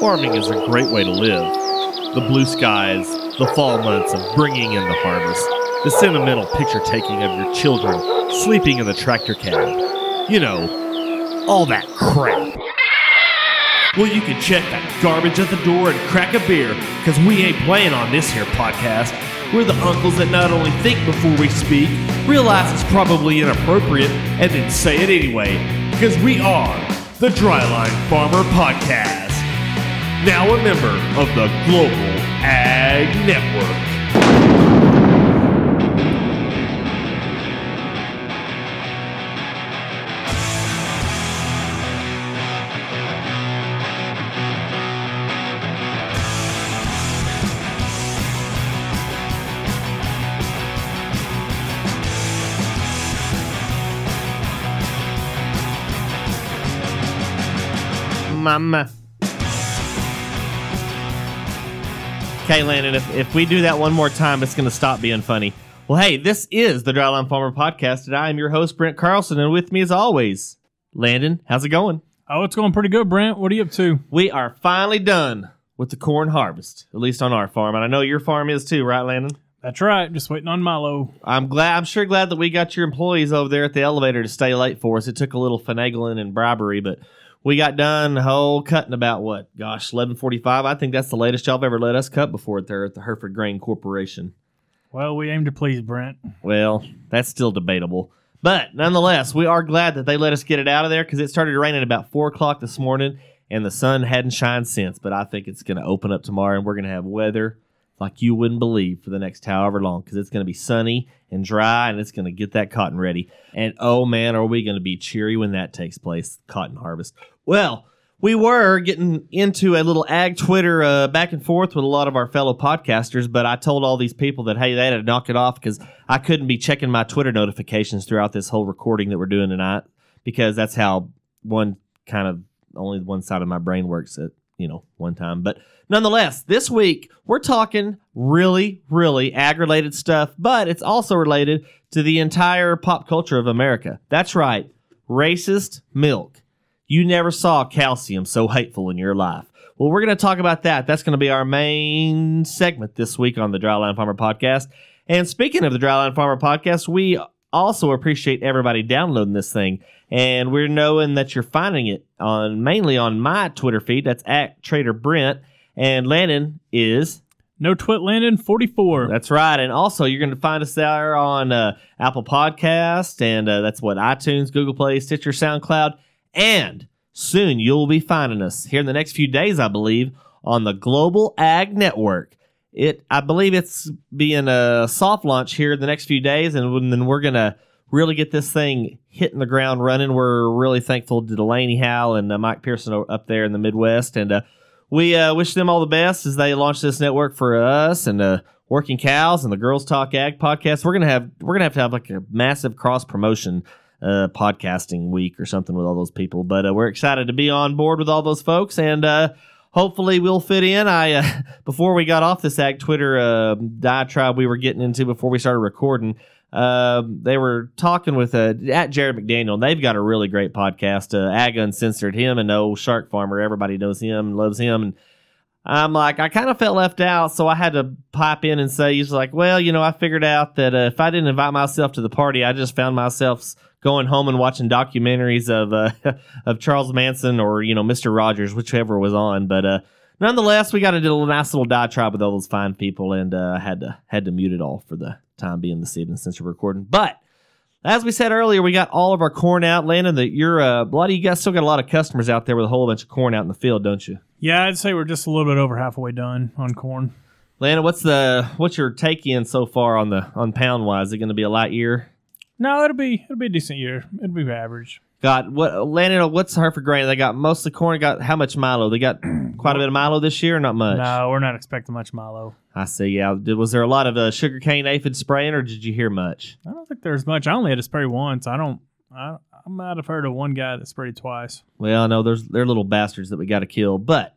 Farming is a great way to live. The blue skies, the fall months of bringing in the harvest, the sentimental picture taking of your children sleeping in the tractor cab. You know, all that crap. Well, you can check that garbage at the door and crack a beer, because we ain't playing on this here podcast. We're the uncles that not only think before we speak, realize it's probably inappropriate, and then say it anyway, because we are the Dryline Farmer Podcast. Now a member of the Global Ag Network. Mama. Okay, Landon, if, if we do that one more time, it's going to stop being funny. Well, hey, this is the Dryline Farmer Podcast, and I am your host, Brent Carlson, and with me as always, Landon, how's it going? Oh, it's going pretty good, Brent. What are you up to? We are finally done with the corn harvest, at least on our farm, and I know your farm is too, right, Landon? That's right. Just waiting on Milo. I'm glad. I'm sure glad that we got your employees over there at the elevator to stay late for us. It took a little finagling and bribery, but we got done the whole cutting about what? Gosh, eleven forty-five. I think that's the latest y'all have ever let us cut before there at the Hereford Grain Corporation. Well, we aim to please Brent. Well, that's still debatable. But nonetheless, we are glad that they let us get it out of there because it started raining about four o'clock this morning and the sun hadn't shined since. But I think it's going to open up tomorrow and we're going to have weather like you wouldn't believe for the next however long because it's going to be sunny and dry and it's going to get that cotton ready. And oh man, are we going to be cheery when that takes place, cotton harvest. Well, we were getting into a little ag Twitter uh, back and forth with a lot of our fellow podcasters, but I told all these people that hey, they had to knock it off because I couldn't be checking my Twitter notifications throughout this whole recording that we're doing tonight because that's how one kind of only one side of my brain works at you know one time. But nonetheless, this week we're talking really, really ag related stuff, but it's also related to the entire pop culture of America. That's right, racist milk. You never saw calcium so hateful in your life. Well, we're going to talk about that. That's going to be our main segment this week on the Dryline Farmer Podcast. And speaking of the Dryline Farmer Podcast, we also appreciate everybody downloading this thing. And we're knowing that you're finding it on mainly on my Twitter feed. That's at Trader Brent. And Landon is No Twit Landon 44. that's right. And also, you're going to find us there on uh, Apple Podcast, and uh, that's what iTunes, Google Play, Stitcher, SoundCloud, and soon you'll be finding us here in the next few days, I believe, on the Global Ag Network. It, I believe, it's being a soft launch here in the next few days, and then we're going to really get this thing hitting the ground running. We're really thankful to Delaney Howe and uh, Mike Pearson up there in the Midwest, and uh, we uh, wish them all the best as they launch this network for us and uh, Working Cows and the Girls Talk Ag podcast. We're gonna have we're gonna have to have like a massive cross promotion uh, podcasting week or something with all those people. But uh, we're excited to be on board with all those folks and. Uh, Hopefully we'll fit in. I uh, before we got off this ag Twitter uh, diatribe we were getting into before we started recording, um, they were talking with uh, at Jared McDaniel. And they've got a really great podcast, uh, Ag Uncensored. Him and old Shark Farmer. Everybody knows him loves him. And I'm like, I kind of felt left out, so I had to pipe in and say, he's like, well, you know, I figured out that uh, if I didn't invite myself to the party, I just found myself going home and watching documentaries of uh, of Charles Manson or you know Mr. Rogers, whichever was on. But uh, nonetheless, we got to do a nice little diatribe with all those fine people, and uh, I had to had to mute it all for the time being this evening since we're recording. But as we said earlier, we got all of our corn out. Landon, that you're uh, of you guys still got a lot of customers out there with a whole bunch of corn out in the field, don't you? Yeah, I'd say we're just a little bit over halfway done on corn. Landon, what's the what's your take in so far on the on pound wise? Is it going to be a light year? No, it'll be it'll be a decent year. It'll be average. Got what Landon? What's hard for Grain? They got mostly corn. Got how much Milo? They got quite a bit of Milo this year, or not much. No, we're not expecting much Milo. I see. Yeah. Did, was there a lot of uh, sugarcane aphid spraying, or did you hear much? I don't think there's much. I only had to spray once. I don't. I, I might have heard of one guy that sprayed twice. Well, no, there's they're little bastards that we got to kill, but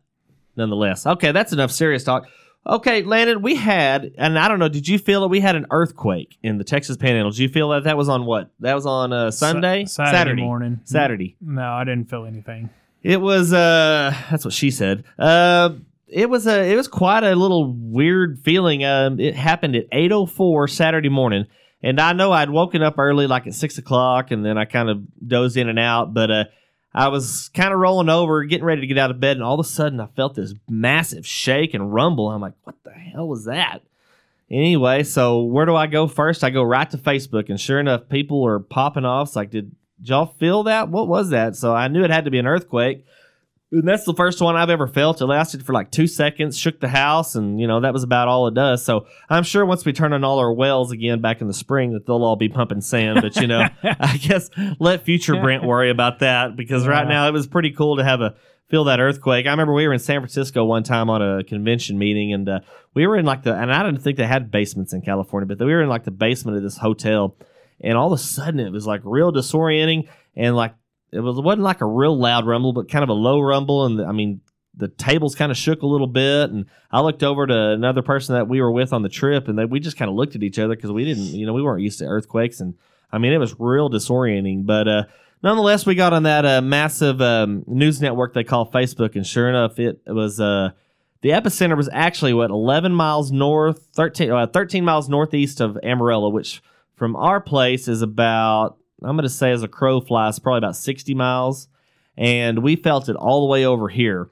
nonetheless, okay, that's enough serious talk. Okay, Landon, we had, and I don't know, did you feel that we had an earthquake in the Texas Panhandle? Did you feel that that was on what? That was on uh, Sunday, Sa- Saturday morning. Saturday. No, I didn't feel anything. It was uh that's what she said. Uh it was a it was quite a little weird feeling. Um it happened at eight oh four Saturday morning. And I know I'd woken up early like at six o'clock and then I kind of dozed in and out, but uh I was kind of rolling over, getting ready to get out of bed, and all of a sudden I felt this massive shake and rumble. I'm like, what the hell was that? Anyway, so where do I go first? I go right to Facebook, and sure enough, people are popping off. It's like, did y'all feel that? What was that? So I knew it had to be an earthquake. And that's the first one I've ever felt. It lasted for like two seconds, shook the house, and you know that was about all it does. So I'm sure once we turn on all our wells again back in the spring, that they'll all be pumping sand. But you know, I guess let future Brent worry about that because right now it was pretty cool to have a feel that earthquake. I remember we were in San Francisco one time on a convention meeting, and uh, we were in like the and I didn't think they had basements in California, but we were in like the basement of this hotel, and all of a sudden it was like real disorienting and like it was it wasn't like a real loud rumble, but kind of a low rumble, and I mean the tables kind of shook a little bit, and I looked over to another person that we were with on the trip, and they, we just kind of looked at each other because we didn't, you know, we weren't used to earthquakes, and I mean it was real disorienting, but uh, nonetheless we got on that uh, massive um, news network they call Facebook, and sure enough it was. Uh, the epicenter was actually what 11 miles north, 13, uh, 13 miles northeast of Amarillo, which from our place is about I'm going to say as a crow flies, probably about 60 miles. And we felt it all the way over here.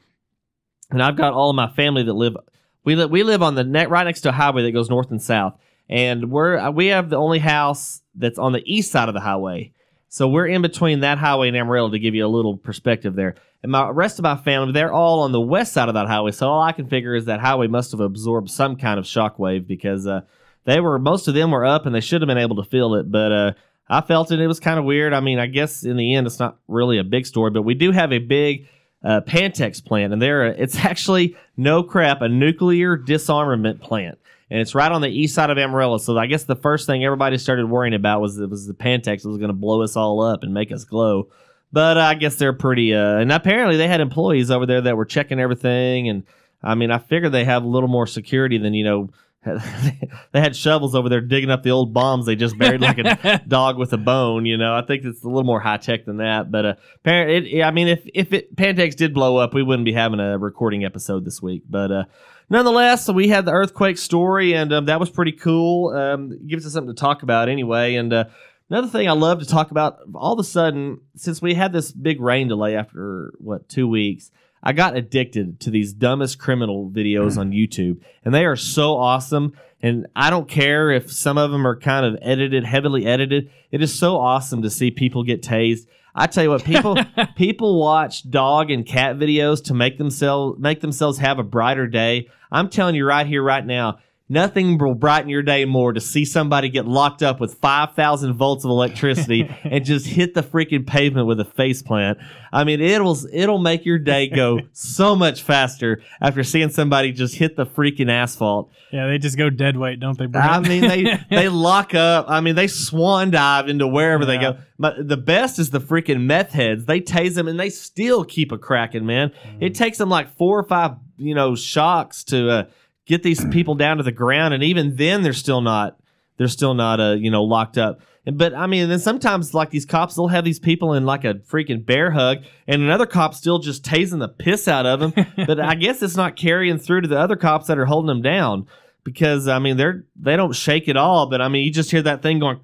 And I've got all of my family that live. We live. We live on the net right next to a highway that goes north and south. And we're uh, we have the only house that's on the east side of the highway. So we're in between that highway and Amarillo to give you a little perspective there. And my rest of my family, they're all on the west side of that highway. So all I can figure is that highway must have absorbed some kind of shockwave because uh, they were most of them were up and they should have been able to feel it. But uh, I felt it. It was kind of weird. I mean, I guess in the end, it's not really a big story, but we do have a big uh, Pantex plant, and there it's actually no crap a nuclear disarmament plant, and it's right on the east side of Amarillo. So I guess the first thing everybody started worrying about was it was the Pantex was going to blow us all up and make us glow. But uh, I guess they're pretty. Uh, and apparently they had employees over there that were checking everything, and I mean I figure they have a little more security than you know. they had shovels over there digging up the old bombs they just buried like a dog with a bone. You know, I think it's a little more high tech than that. But uh, parent, it, I mean, if if it Pantex did blow up, we wouldn't be having a recording episode this week. But uh, nonetheless, we had the earthquake story, and um, that was pretty cool. Um, gives us something to talk about anyway. And uh, another thing I love to talk about, all of a sudden, since we had this big rain delay after what two weeks. I got addicted to these dumbest criminal videos on YouTube, and they are so awesome. And I don't care if some of them are kind of edited, heavily edited. It is so awesome to see people get tased. I tell you what, people people watch dog and cat videos to make themselves make themselves have a brighter day. I'm telling you right here, right now, nothing will brighten your day more to see somebody get locked up with five thousand volts of electricity and just hit the freaking pavement with a face plant. I mean, it'll it'll make your day go so much faster after seeing somebody just hit the freaking asphalt. Yeah, they just go dead weight, don't they? Brent? I mean, they they lock up. I mean, they swan dive into wherever they go. But the best is the freaking meth heads. They tase them and they still keep a cracking, man. It takes them like four or five, you know, shocks to uh, get these people down to the ground, and even then, they're still not. They're still not, uh, you know, locked up. And, but I mean, then sometimes like these cops, they'll have these people in like a freaking bear hug, and another cop still just tasing the piss out of them. but I guess it's not carrying through to the other cops that are holding them down because I mean they're they don't shake at all, but I mean you just hear that thing going,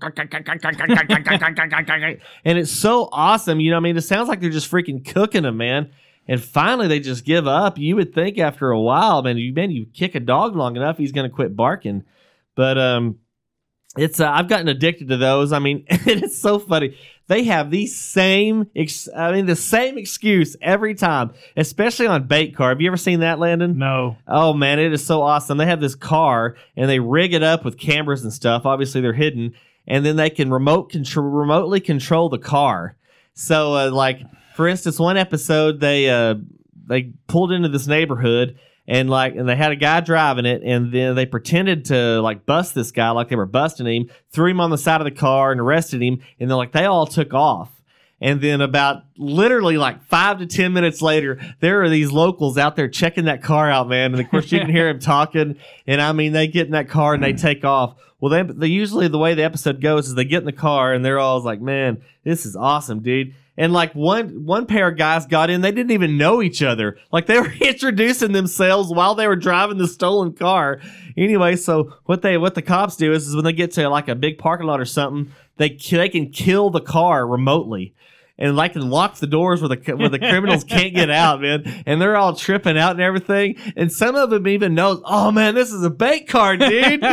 and it's so awesome. You know, I mean, it sounds like they're just freaking cooking them, man. And finally, they just give up. You would think after a while, man, you man, you kick a dog long enough, he's going to quit barking. But um, it's uh, I've gotten addicted to those. I mean, it's so funny. They have the same, ex- I mean, the same excuse every time, especially on bait car. Have you ever seen that, Landon? no. Oh man, it is so awesome. They have this car and they rig it up with cameras and stuff. Obviously, they're hidden, and then they can remote control, remotely control the car. So, uh, like for instance, one episode they uh, they pulled into this neighborhood and like and they had a guy driving it, and then they pretended to like bust this guy like they were busting him, threw him on the side of the car and arrested him, and then like they all took off. And then about literally like five to ten minutes later, there are these locals out there checking that car out, man. And of course, you can hear him talking. And I mean, they get in that car and they take off. Well, they, they usually the way the episode goes is they get in the car and they're all like, "Man, this is awesome, dude." And like one one pair of guys got in, they didn't even know each other. Like they were introducing themselves while they were driving the stolen car. Anyway, so what they what the cops do is, is when they get to like a big parking lot or something, they they can kill the car remotely. And like lock the doors where the where the criminals can't get out, man. And they're all tripping out and everything. And some of them even know, oh man, this is a bait car, dude.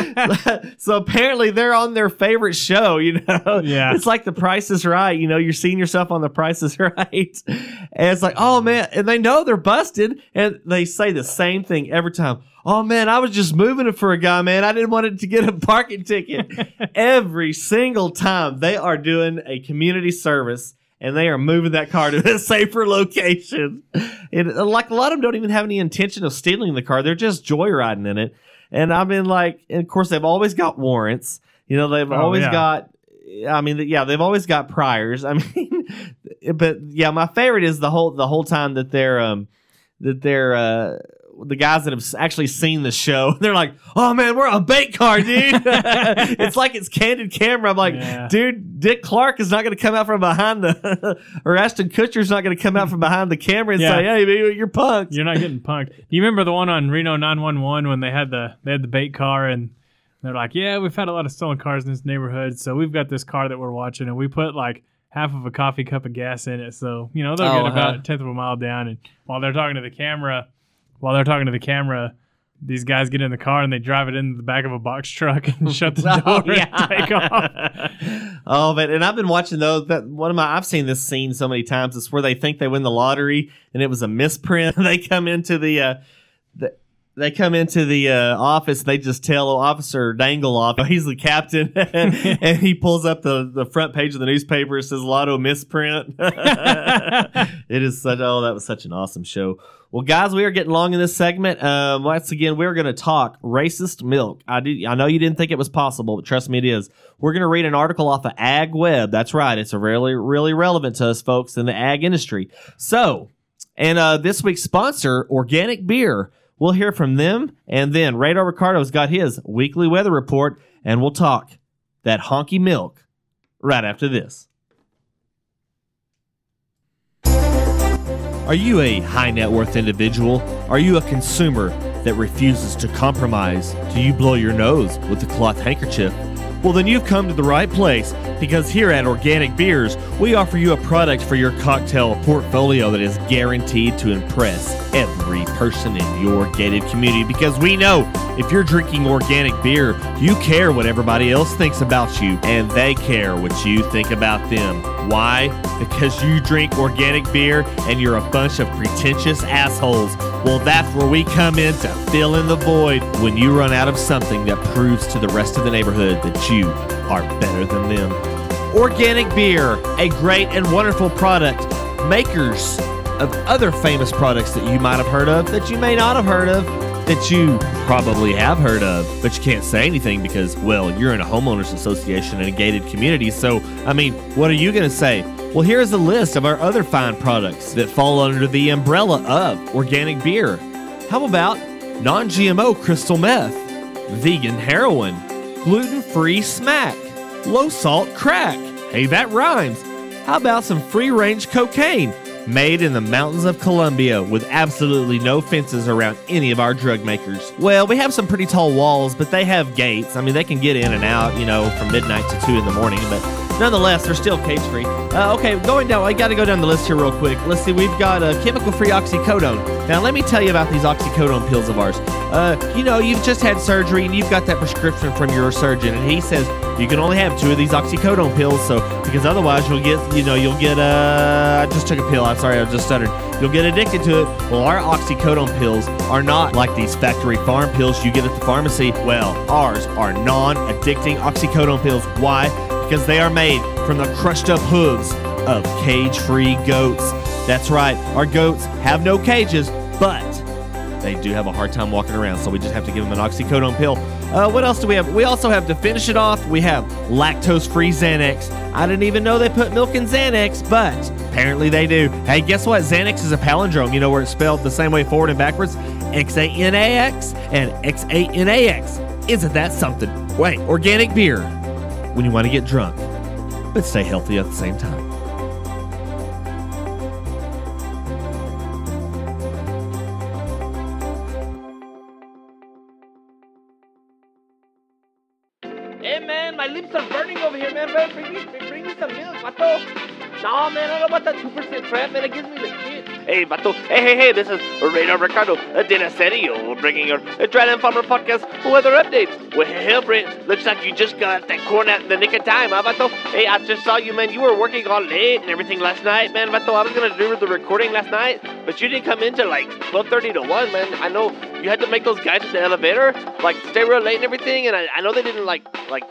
so apparently they're on their favorite show, you know. Yeah. It's like the Price is Right. You know, you're seeing yourself on the Price is Right, and it's like, oh man, and they know they're busted, and they say the same thing every time. Oh man, I was just moving it for a guy, man. I didn't want it to get a parking ticket. every single time they are doing a community service and they are moving that car to a safer location. And like a lot of them don't even have any intention of stealing the car; they're just joyriding in it. And I mean, like, and of course, they've always got warrants. You know, they've Oh, always yeah. got. I mean, yeah, they've always got priors. I mean, but yeah, my favorite is the whole the whole time that they're um that they're uh the guys that have actually seen the show. They're like, "Oh man, we're a bait car, dude." it's like it's candid camera. I'm like, Yeah. dude, Dick Clark is not going to come out from behind the, or Ashton Kutcher's not going to come out from behind the camera and Yeah. say, "Hey, you're punked." You're not getting punked. Do you remember the one on Reno 911 when they had the they had the bait car and they're like, yeah, we've had a lot of stolen cars in this neighborhood, so we've got this car that we're watching, and we put like half of a coffee cup of gas in it, so you know they'll Oh, get about huh. a tenth of a mile down. And while they're talking to the camera, while they're talking to the camera. These guys get in the car and they drive it into the back of a box truck and shut the door Oh, and take off. oh, but and I've been watching those. That one of my I've seen this scene so many times. It's where they think they win the lottery and it was a misprint. they come into the. Uh, the they come into the uh, office. They just tell Officer Dangle off. He's the captain, and he pulls up the, the front page of the newspaper. It says "Lotto misprint." it is such. Oh, that was such an awesome show. Well, guys, we are getting long in this segment. Um, once again, we're going to talk racist milk. I do. I know you didn't think it was possible, but trust me, it is. We're going to read an article off of Ag Web. That's right. It's really, really relevant to us folks in the ag industry. So, and uh, this week's sponsor, Organic Beer. We'll hear from them, and then Radar Ricardo's got his weekly weather report, and we'll talk that honky milk right after this. Are you a high net worth individual? Are you a consumer that refuses to compromise? Do you blow your nose with a cloth handkerchief? Well, then you've come to the right place because here at Organic Beers, we offer you a product for your cocktail portfolio that is guaranteed to impress every person in your gated community because we know if you're drinking organic beer, you care what everybody else thinks about you and they care what you think about them. Why? Because you drink organic beer and you're a bunch of pretentious assholes. Well, that's where we come in to fill in the void when you run out of something that proves to the rest of the neighborhood that you are better than them. Organic beer, a great and wonderful product. Makers of other famous products that you might have heard of, that you may not have heard of, that you probably have heard of, but you can't say anything because, well, you're in a homeowners association in a gated community. So, I mean, what are you going to say? Well, here's a list of our other fine products that fall under the umbrella of organic beer. How about non GMO crystal meth, vegan heroin, gluten free smack, low salt crack? Hey, that rhymes. How about some free range cocaine? Made in the mountains of Colombia with absolutely no fences around any of our drug makers. Well, we have some pretty tall walls, but they have gates. I mean, they can get in and out, you know, from midnight to 2 in the morning, but nonetheless, they're still cage free. Uh, okay, going down, I got to go down the list here real quick. Let's see, we've got uh, chemical free oxycodone. Now, let me tell you about these oxycodone pills of ours. Uh, you know, you've just had surgery and you've got that prescription from your surgeon, and he says you can only have two of these oxycodone pills, so because otherwise you'll get, you know, you'll get, uh, I just took a pill. I'm sorry, I just stuttered. You'll get addicted to it. Well, our oxycodone pills are not like these factory farm pills you get at the pharmacy. Well, ours are non addicting oxycodone pills. Why? Because they are made from the crushed up hooves of cage free goats. That's right, our goats have no cages, but they do have a hard time walking around, so we just have to give them an oxycodone pill. Uh, what else do we have? We also have to finish it off. We have lactose-free Xanax. I didn't even know they put milk in Xanax, but apparently they do. Hey, guess what? Xanax is a palindrome. You know where it's spelled the same way forward and backwards? X A N A X and X A N A X. Isn't that something? Wait, organic beer when you want to get drunk, but stay healthy at the same time. Hey man, my lips are burning over here, man. Bring me, bring me some milk, What Mato. Nah, man, I don't want that 2% crap, man. It gives me the shit. Hey, vato. Hey, hey, hey, this is Radar Ricardo, a dinner serio, bringing your Dryland Farmer Podcast weather update. Well, hell, Brent, looks like you just got that corn in the nick of time, huh, vato? Hey, I just saw you, man. You were working all late and everything last night, man, vato. I was going to do the recording last night, but you didn't come in till like 12.30 to 1, man. I know you had to make those guys at the elevator, like, stay real late and everything, and I, I know they didn't, like, like,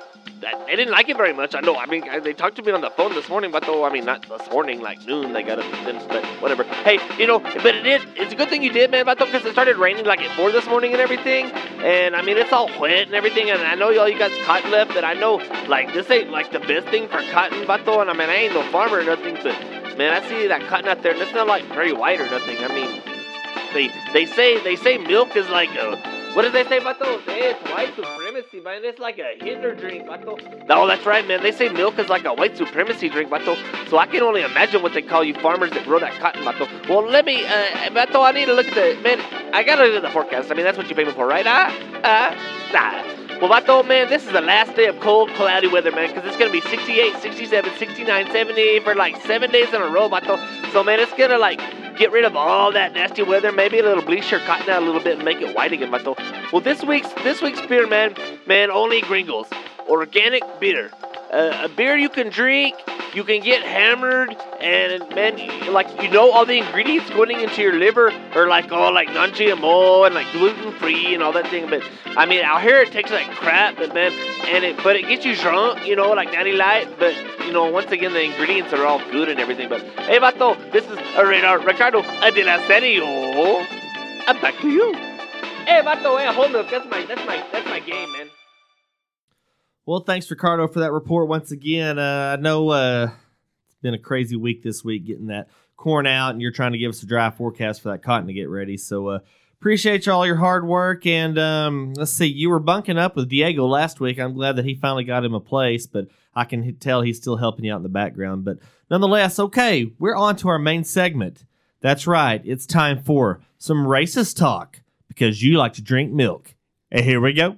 they didn't like it very much. I know. I mean, they talked to me on the phone this morning, but though I mean, not this morning, like noon. They got it, but whatever. Hey, you know, but it is. It's a good thing you did, man, But Bato, because it started raining like at four this morning and everything. And I mean, it's all wet and everything. And I know y'all, you got cotton left. But I know, like, this ain't like the best thing for cotton, Bato. And I mean, I ain't no farmer or nothing, but man, I see that cotton out there, and it's not like very white or nothing. I mean, they they say they say milk is like a what did they say, Bato? It's white supremacy, man. It's like a Hitler drink, Bato. No, that's right, man. They say milk is like a white supremacy drink, Bato. So I can only imagine what they call you farmers that grow that cotton, Bato. Well, let me, uh, Bato, I need to look at the, man, I gotta look at the forecast. I mean, that's what you pay me for, right? Ah? Ah? Nah. Well, Bato, man, this is the last day of cold, cloudy weather, man, because it's going to be 68, 67, 69, 70 for like seven days in a row, Bato. So, man, it's going to like get rid of all that nasty weather, maybe a little bleach your cotton out a little bit and make it white again, Mato. Well, this week's this week's beer, man, man, only gringos, organic beer, uh, a beer you can drink, you can get hammered, and man, like you know all the ingredients going into your liver are like all like non-GMO and like gluten-free and all that thing. But I mean, out here it tastes like crap, but man, and it but it gets you drunk, you know, like Natty Light. But you know, once again, the ingredients are all good and everything. But hey, Vato, this is radar uh, Ricardo uh, de la Serio. I'm back to you. Hey, Vato, hey, hold milk. That's my that's my that's my game, man. Well, thanks, Ricardo, for that report once again. Uh, I know uh, it's been a crazy week this week getting that corn out, and you're trying to give us a dry forecast for that cotton to get ready. So, uh, appreciate all your hard work. And um, let's see, you were bunking up with Diego last week. I'm glad that he finally got him a place, but I can tell he's still helping you out in the background. But nonetheless, okay, we're on to our main segment. That's right, it's time for some racist talk because you like to drink milk. And here we go.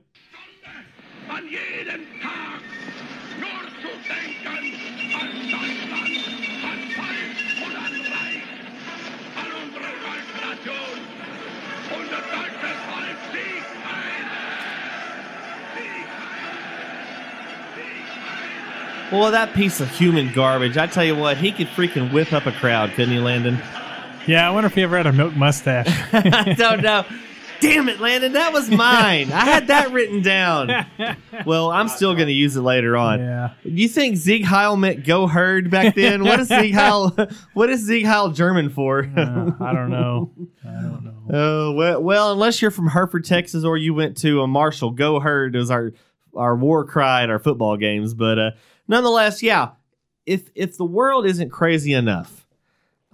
Well, that piece of human garbage, I tell you what, he could freaking whip up a crowd, couldn't he, Landon? Yeah, I wonder if he ever had a milk mustache. I don't know. Damn it, Landon, that was mine. I had that written down. Well, I'm still going to use it later on. Yeah. You think Sieg Heil meant go herd back then? What is Sieg Heil? What is Sieg Heil German for? Uh, I don't know. I don't know. Oh well, well, unless you're from Hereford, Texas, or you went to a Marshall, go herd is our our war cry at our football games. But uh, nonetheless, yeah, if if the world isn't crazy enough,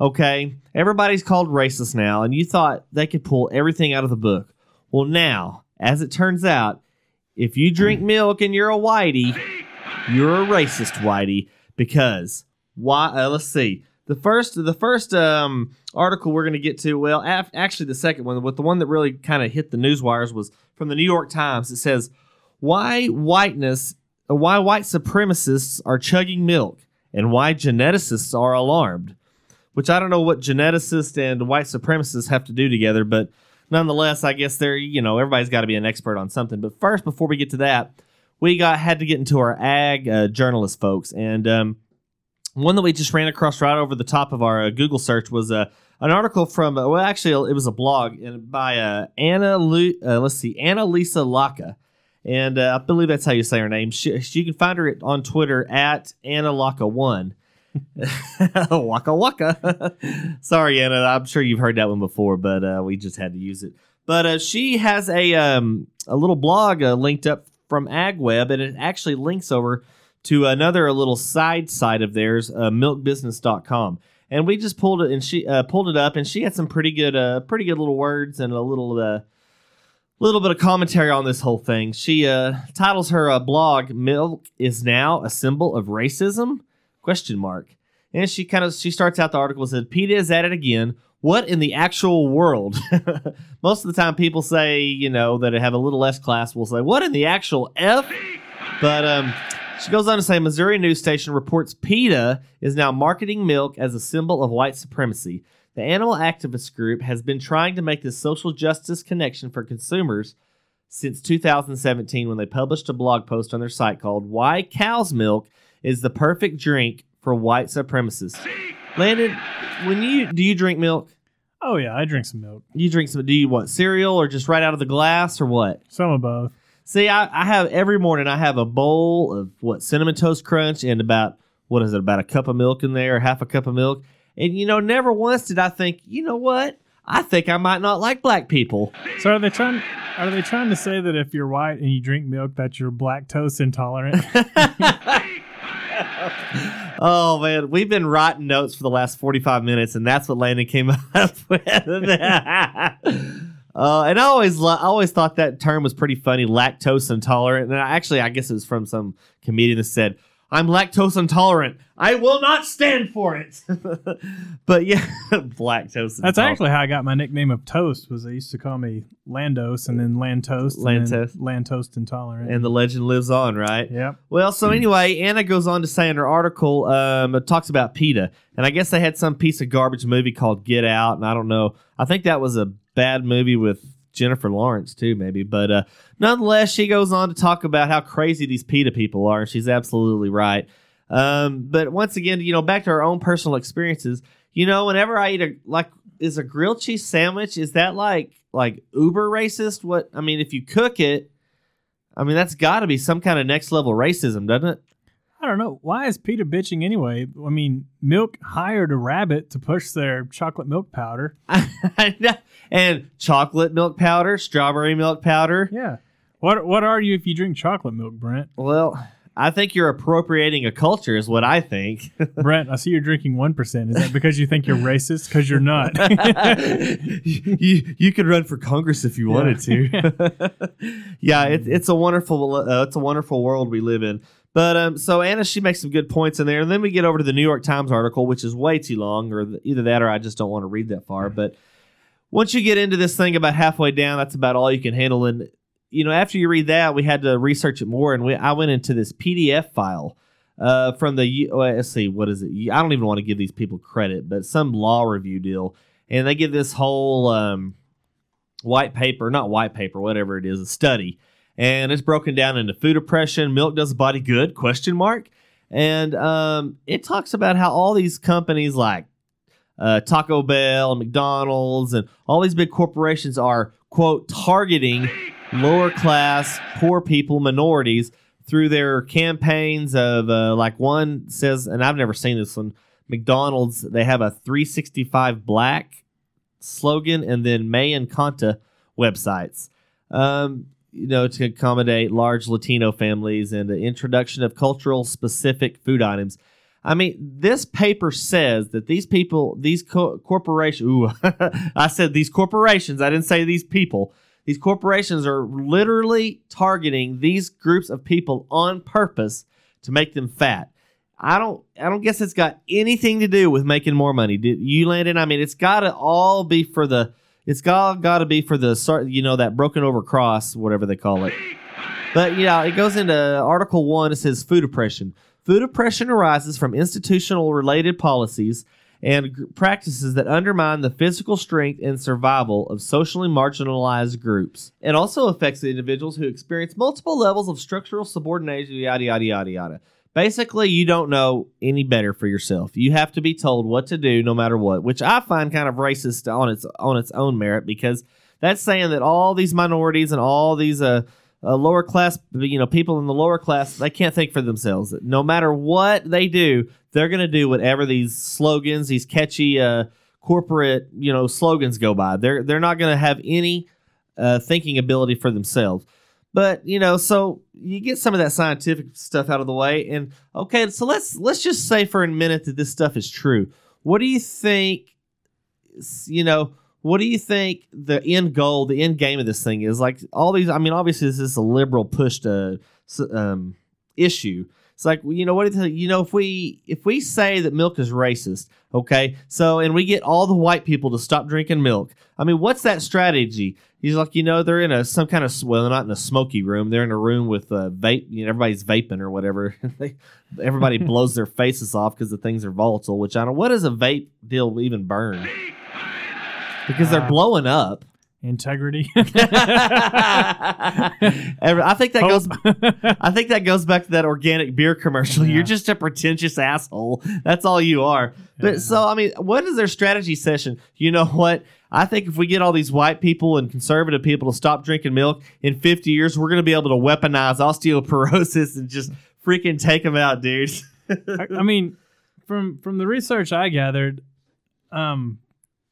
okay, everybody's called racist now, and you thought they could pull everything out of the book. Well, now, as it turns out, if you drink milk and you're a whitey, you're a racist whitey because why? Uh, let's see. The first, the first um, article we're going to get to, well, af- actually the second one, but the one that really kind of hit the news wires was from the New York Times. It says why whiteness why white supremacists are chugging milk and why geneticists are alarmed. Which I don't know what geneticists and white supremacists have to do together, but nonetheless, I guess they're you know everybody's got to be an expert on something. But first, before we get to that, we got had to get into our ag uh, journalist folks, and um, one that we just ran across right over the top of our uh, Google search was uh, an article from uh, well, actually, it was a blog by uh, Anna. Lu- uh, let's see, Anna Lisa Laca and uh, I believe that's how you say her name. She, you can find her on Twitter at Analaka1. waka waka. Sorry, Anna. I'm sure you've heard that one before, but uh, we just had to use it. But uh, she has a um, a little blog uh, linked up from AgWeb, and it actually links over to another little side site of theirs, uh, milkbusiness.com. And we just pulled it and she uh, pulled it up, and she had some pretty good, pretty good little words and a little little bit of commentary on this whole thing. She uh, titles her uh, blog "Milk is now a symbol of racism?" Question mark. And she kind of she starts out the article and said, "PETA is at it again. What in the actual world?" Most of the time, people say you know that have a little less class will say, "What in the actual f?" But um, she goes on to say Missouri news station reports PETA is now marketing milk as a symbol of white supremacy. The animal activist group has been trying to make this social justice connection for consumers since 2017 when they published a blog post on their site called Why Cow's Milk is the Perfect Drink for White Supremacists. Landon, when you do you drink milk? Oh yeah, I drink some milk. You drink some do you want cereal or just right out of the glass or what? Some of both. See, I, I have every morning I have a bowl of what cinnamon toast crunch and about what is it, about a cup of milk in there, half a cup of milk. And you know, never once did I think, you know what? I think I might not like black people. So are they trying? Are they trying to say that if you're white and you drink milk, that you're lactose intolerant? oh man, we've been writing notes for the last 45 minutes, and that's what Landon came up with. uh, and I always, lo- I always thought that term was pretty funny, lactose intolerant. And I, actually, I guess it was from some comedian that said, "I'm lactose intolerant. I will not stand for it." but yeah, lactose. Intolerant. That's actually how I got my nickname of Toast. Was they used to call me Landos and then Lantoast, Lantoast. Lantoast intolerant. and the legend lives on, right? yep. Well, so anyway, Anna goes on to say in her article, um, it talks about PETA, and I guess they had some piece of garbage movie called Get Out, and I don't know. I think that was a bad movie with Jennifer Lawrence too, maybe. But uh, nonetheless, she goes on to talk about how crazy these PETA people are, and she's absolutely right. Um, but once again, you know, back to our own personal experiences. You know, whenever I eat a like, is a grilled cheese sandwich is that like like uber racist? What I mean, if you cook it. I mean, that's got to be some kind of next level racism, doesn't it? I don't know. Why is PETA bitching anyway? I mean, Milk hired a rabbit to push their chocolate milk powder. and chocolate milk powder, strawberry milk powder. Yeah. What What are you if you drink chocolate milk, Brent? Well, I think you're appropriating a culture, is what I think. Brent, I see you're drinking one percent. Is that because you think you're racist? Because you're not. you you could run for Congress if you wanted to. yeah, it, it's a wonderful uh, it's a wonderful world we live in. But um, so Anna, she makes some good points in there, and then we get over to the New York Times article, which is way too long, or the, either that or I just don't want to read that far. But once you get into this thing about halfway down, that's about all you can handle. And you know, after you read that, we had to research it more, and we I went into this PDF file uh, from the let's see, what is it? I don't even want to give these people credit, but some law review deal, and they give this whole um, white paper, not white paper, whatever it is, a study, and it's broken down into food oppression, milk does the body good? Question mark, and um, it talks about how all these companies like uh, Taco Bell and McDonald's and all these big corporations are quote targeting lower class, poor people, minorities through their campaigns of uh, like one says, and I've never seen this one. McDonald's they have a 365 black slogan, and then Me Encanta websites. Um, you know, to accommodate large Latino families and the introduction of cultural specific food items. I mean, this paper says that these people, these co- corporations, ooh, I said these corporations, I didn't say these people. These corporations are literally targeting these groups of people on purpose to make them fat. I don't I don't guess it's got anything to do with making more money. Did you Landon? I mean, it's got to all be for the it's got got to be for the you know that broken over cross, whatever they call it. But yeah, it goes into Article One. It says food oppression. Food oppression arises from institutional related policies and practices that undermine the physical strength and survival of socially marginalized groups. It also affects the individuals who experience multiple levels of structural subordination, yada, yada, yada, yada. Basically, you don't know any better for yourself. You have to be told what to do no matter what, which I find kind of racist on its on its own merit because that's saying that all these minorities and all these uh, uh, lower class, you know, people in the lower class, they can't think for themselves. No matter what they do, they're going to do whatever these slogans, these catchy uh, corporate, you know, slogans go by. They're they're not going to have any uh, thinking ability for themselves. But you know, so you get some of that scientific stuff out of the way, and okay, so let's let's just say for a minute that this stuff is true. What do you think? You know, what do you think the end goal, the end game of this thing is? Like all these, I mean, obviously this is a liberal push to um, issue. It's like you know what? Do you you know if we if we say that milk is racist, okay, so and we get all the white people to stop drinking milk. I mean, what's that strategy? He's like, you know, they're in a some kind of well, they're not in a smoky room. They're in a room with uh, vape. You know, everybody's vaping or whatever. they, everybody blows their faces off because the things are volatile. Which I don't. What does a vape deal even burn? Because they're Uh, blowing up. Integrity. Every- I think that goes. I think that goes back to that organic beer commercial. You're just a pretentious asshole. That's all you are. But so I mean, what is their strategy session? You know what? I think if we get all these white people and conservative people to stop drinking milk in 50 years, we're going to be able to weaponize osteoporosis and just freaking take them out, dude. I, I mean, from from the research I gathered, um,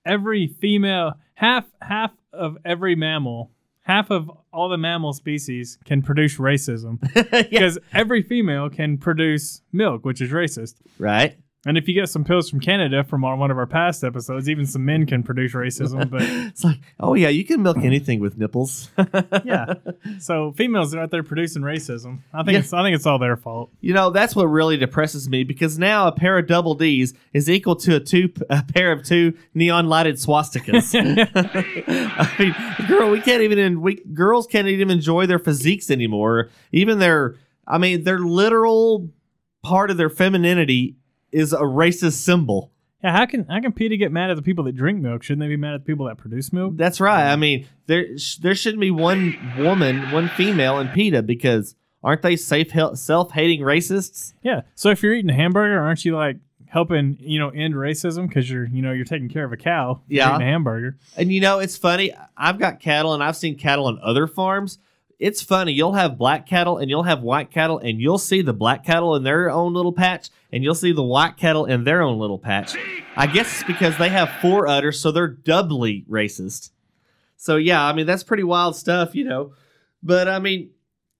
every female half half of every mammal, half of all the mammal species can produce racism because every female can produce milk, which is racist. Right? And if you get some pills from Canada from our, one of our past episodes, even some men can produce racism. But It's like, oh yeah, you can milk mm. anything with nipples. yeah, so females are out there producing racism. I think Yeah. it's I think it's all their fault. You know, that's what really depresses me because now a pair of double D's is equal to a two a pair of two neon lighted swastikas. I mean, girl, we can't even we girls can't even enjoy their physiques anymore. Even their I mean, their literal part of their femininity is a racist symbol. Yeah, how can how can PETA get mad at the people that drink milk? Shouldn't they be mad at the people that produce milk? That's right. I mean, there sh- there shouldn't be one woman, one female in PETA because aren't they safe self hating racists? Yeah. So if you're eating a hamburger, aren't you like helping you know end racism because you're you know you're taking care of a cow? Yeah. eating a hamburger. And you know, it's funny. I've got cattle and I've seen cattle on other farms. It's funny. You'll have black cattle and you'll have white cattle, and you'll see the black cattle in their own little patch, and you'll see the white cattle in their own little patch. I guess it's because they have four udders, so they're doubly racist. So, yeah, I mean, that's pretty wild stuff, you know. But, I mean,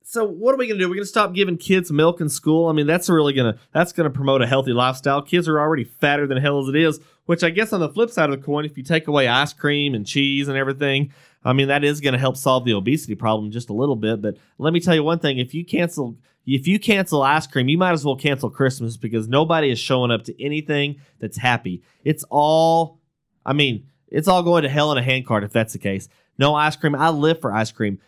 so what are we gonna do? We're gonna stop giving kids milk in school. I mean, that's really gonna that's gonna promote a healthy lifestyle. Kids are already fatter than hell as it is. Which I guess on the flip side of the coin, if you take away ice cream and cheese and everything, I mean that is gonna help solve the obesity problem just a little bit. But let me tell you one thing: if you cancel if you cancel ice cream, you might as well cancel Christmas because nobody is showing up to anything that's happy. It's all, I mean, it's all going to hell in a handcart if that's the case. No ice cream. I live for ice cream.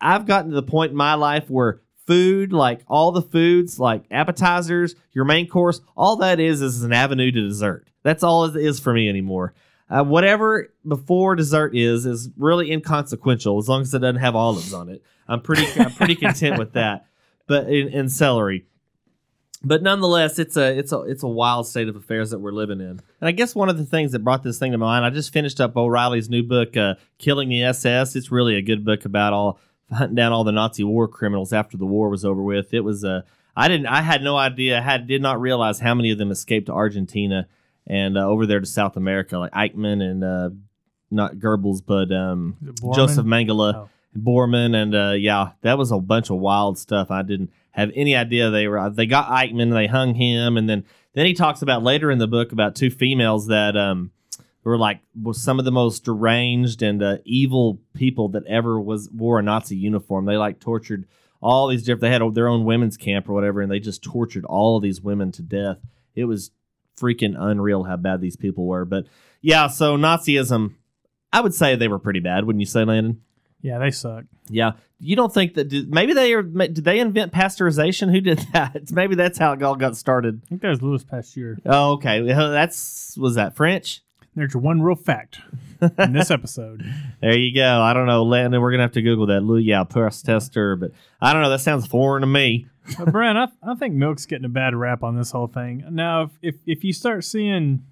I've gotten to the point in my life where food, like all the foods, like appetizers, your main course, all that is is an avenue to dessert. That's all it is for me anymore. Uh, whatever before dessert is is really inconsequential as long as it doesn't have olives on it. I'm pretty I'm pretty content with that. But in, in celery, but nonetheless, it's a it's a it's a wild state of affairs that we're living in. And I guess one of the things that brought this thing to mind, I just finished up O'Reilly's new book, uh, "Killing the SS." It's really a good book about all hunting down all the Nazi war criminals after the war was over with. It was a I didn't I had no idea had did not realize how many of them escaped to Argentina and uh, over there to South America, like Eichmann and uh, not Goebbels, but um, Is it Bormann? Joseph Mengele, Oh. Bormann, and uh, yeah, that was a bunch of wild stuff. I didn't have any idea they were. They got Eichmann, they hung him, and then then he talks about later in the book about two females that um were like were some of the most deranged and uh, evil people that ever was wore a Nazi uniform. They like tortured all these different. They had their own women's camp or whatever, and they just tortured all of these women to death. It was freaking unreal how bad these people were. But yeah, so Nazism, I would say they were pretty bad. Wouldn't you say, Landon? Yeah, they suck. Yeah, you don't think that did, maybe they are? Did they invent pasteurization? Who did that? Maybe that's how it all got started. I think that was Louis Pasteur. Oh, okay. That's was that French? There's your one real fact in this episode. There you go. I don't know, Landon. We're gonna have to Google that. Lou, yeah, tester, but I don't know. That sounds foreign to me. But Brian, I, I think milk's getting a bad rap on this whole thing. Now, if, if, if you start seeing,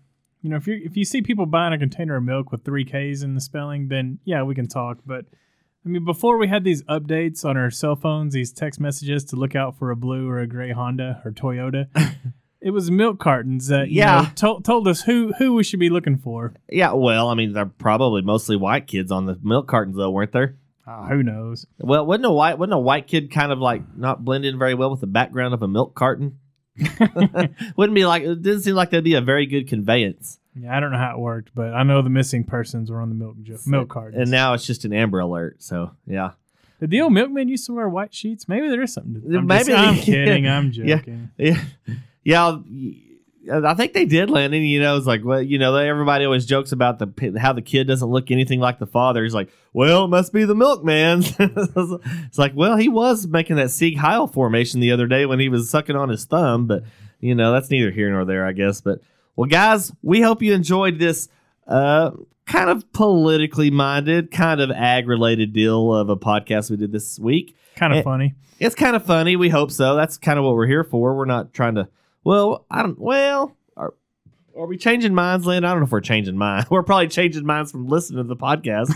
you know, if you if you see people buying a container of milk with three K's in the spelling, then yeah, we can talk. But I mean, before we had these updates on our cell phones, these text messages to look out for a blue or a gray Honda or Toyota. It was milk cartons that you Yeah. know, told told us who who we should be looking for. Yeah, well, I mean, they're probably mostly white kids on the milk cartons, though, weren't there? Ah, who knows? Well, wasn't a white wasn't a white kid kind of like not blend in very well with the background of a milk carton? Wouldn't be like it didn't seem like that'd be a very good conveyance. Yeah, I don't know how it worked, but I know the missing persons were on the milk jo- milk cartons. And now it's just an Amber Alert. So yeah, Did the old milkman used to wear white sheets? Maybe there is something. To, I'm, Maybe just- I'm kidding. I'm Yeah. joking. Yeah, yeah. I think they did, Landon. You know, it's like, well, you know, everybody always jokes about the how the kid doesn't look anything like the father. He's like, well, it must be the milkman. it's like, well, he was making that Sieg Heil formation the other day when he was sucking on his thumb, but you know, that's neither here nor there, I guess. But well, guys, we hope you enjoyed this uh, kind of politically minded, kind of ag related deal of a podcast we did this week Kind of Eh, funny. it's kind of funny. We hope so. That's kind of what we're here for. We're not trying to. Well, I don't. Well, are, are we changing minds, Lynn? I don't know if we're changing minds. We're probably changing minds from listening to the podcast.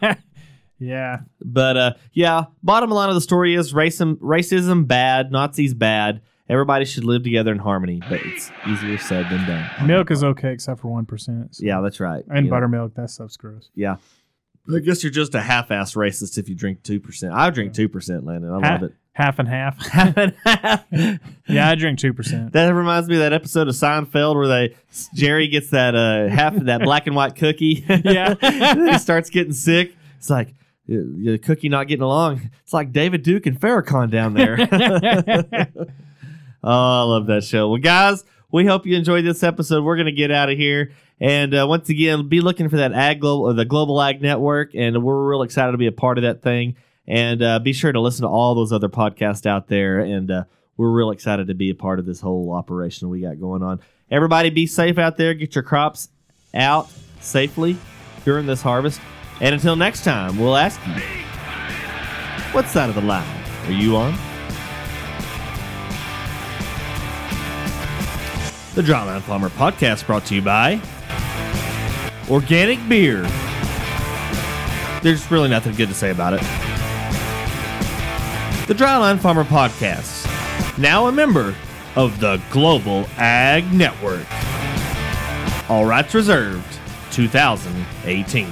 But, yeah. but uh, yeah. Bottom line of the story is racism. Racism bad. Nazis bad. Everybody should live together in harmony. But it's easier said than done. Milk is okay except for one percent. Yeah, that's right. And You know, buttermilk, that stuff's gross. Yeah. I guess you're just a half-ass racist if you drink two percent. I drink two percent, Landon. I love it. Half and half. Half and half. yeah, I drink two percent. That reminds me of that episode of Seinfeld where they Jerry gets that uh, half of that black and white cookie. Yeah. he starts getting sick. It's like the cookie not getting along. It's like David Duke and Farrakhan down there. oh, I love that show. Well, guys, we hope you enjoyed this episode. We're gonna get out of here. And uh, once again, be looking for that ag global or the Global Ag Network, and we're real excited to be a part of that thing. And uh, be sure to listen to all those other podcasts out there. And uh, we're real excited to be a part of this whole operation we got going on. Everybody, be safe out there. Get your crops out safely during this harvest. And until next time, we'll ask you, what side of the line are you on? The Dryline Farmer Podcast brought to you by Organic Beer. There's really nothing good to say about it. The Dryline Farmer Podcast, now a member of the Global Ag Network. All rights reserved, 2018.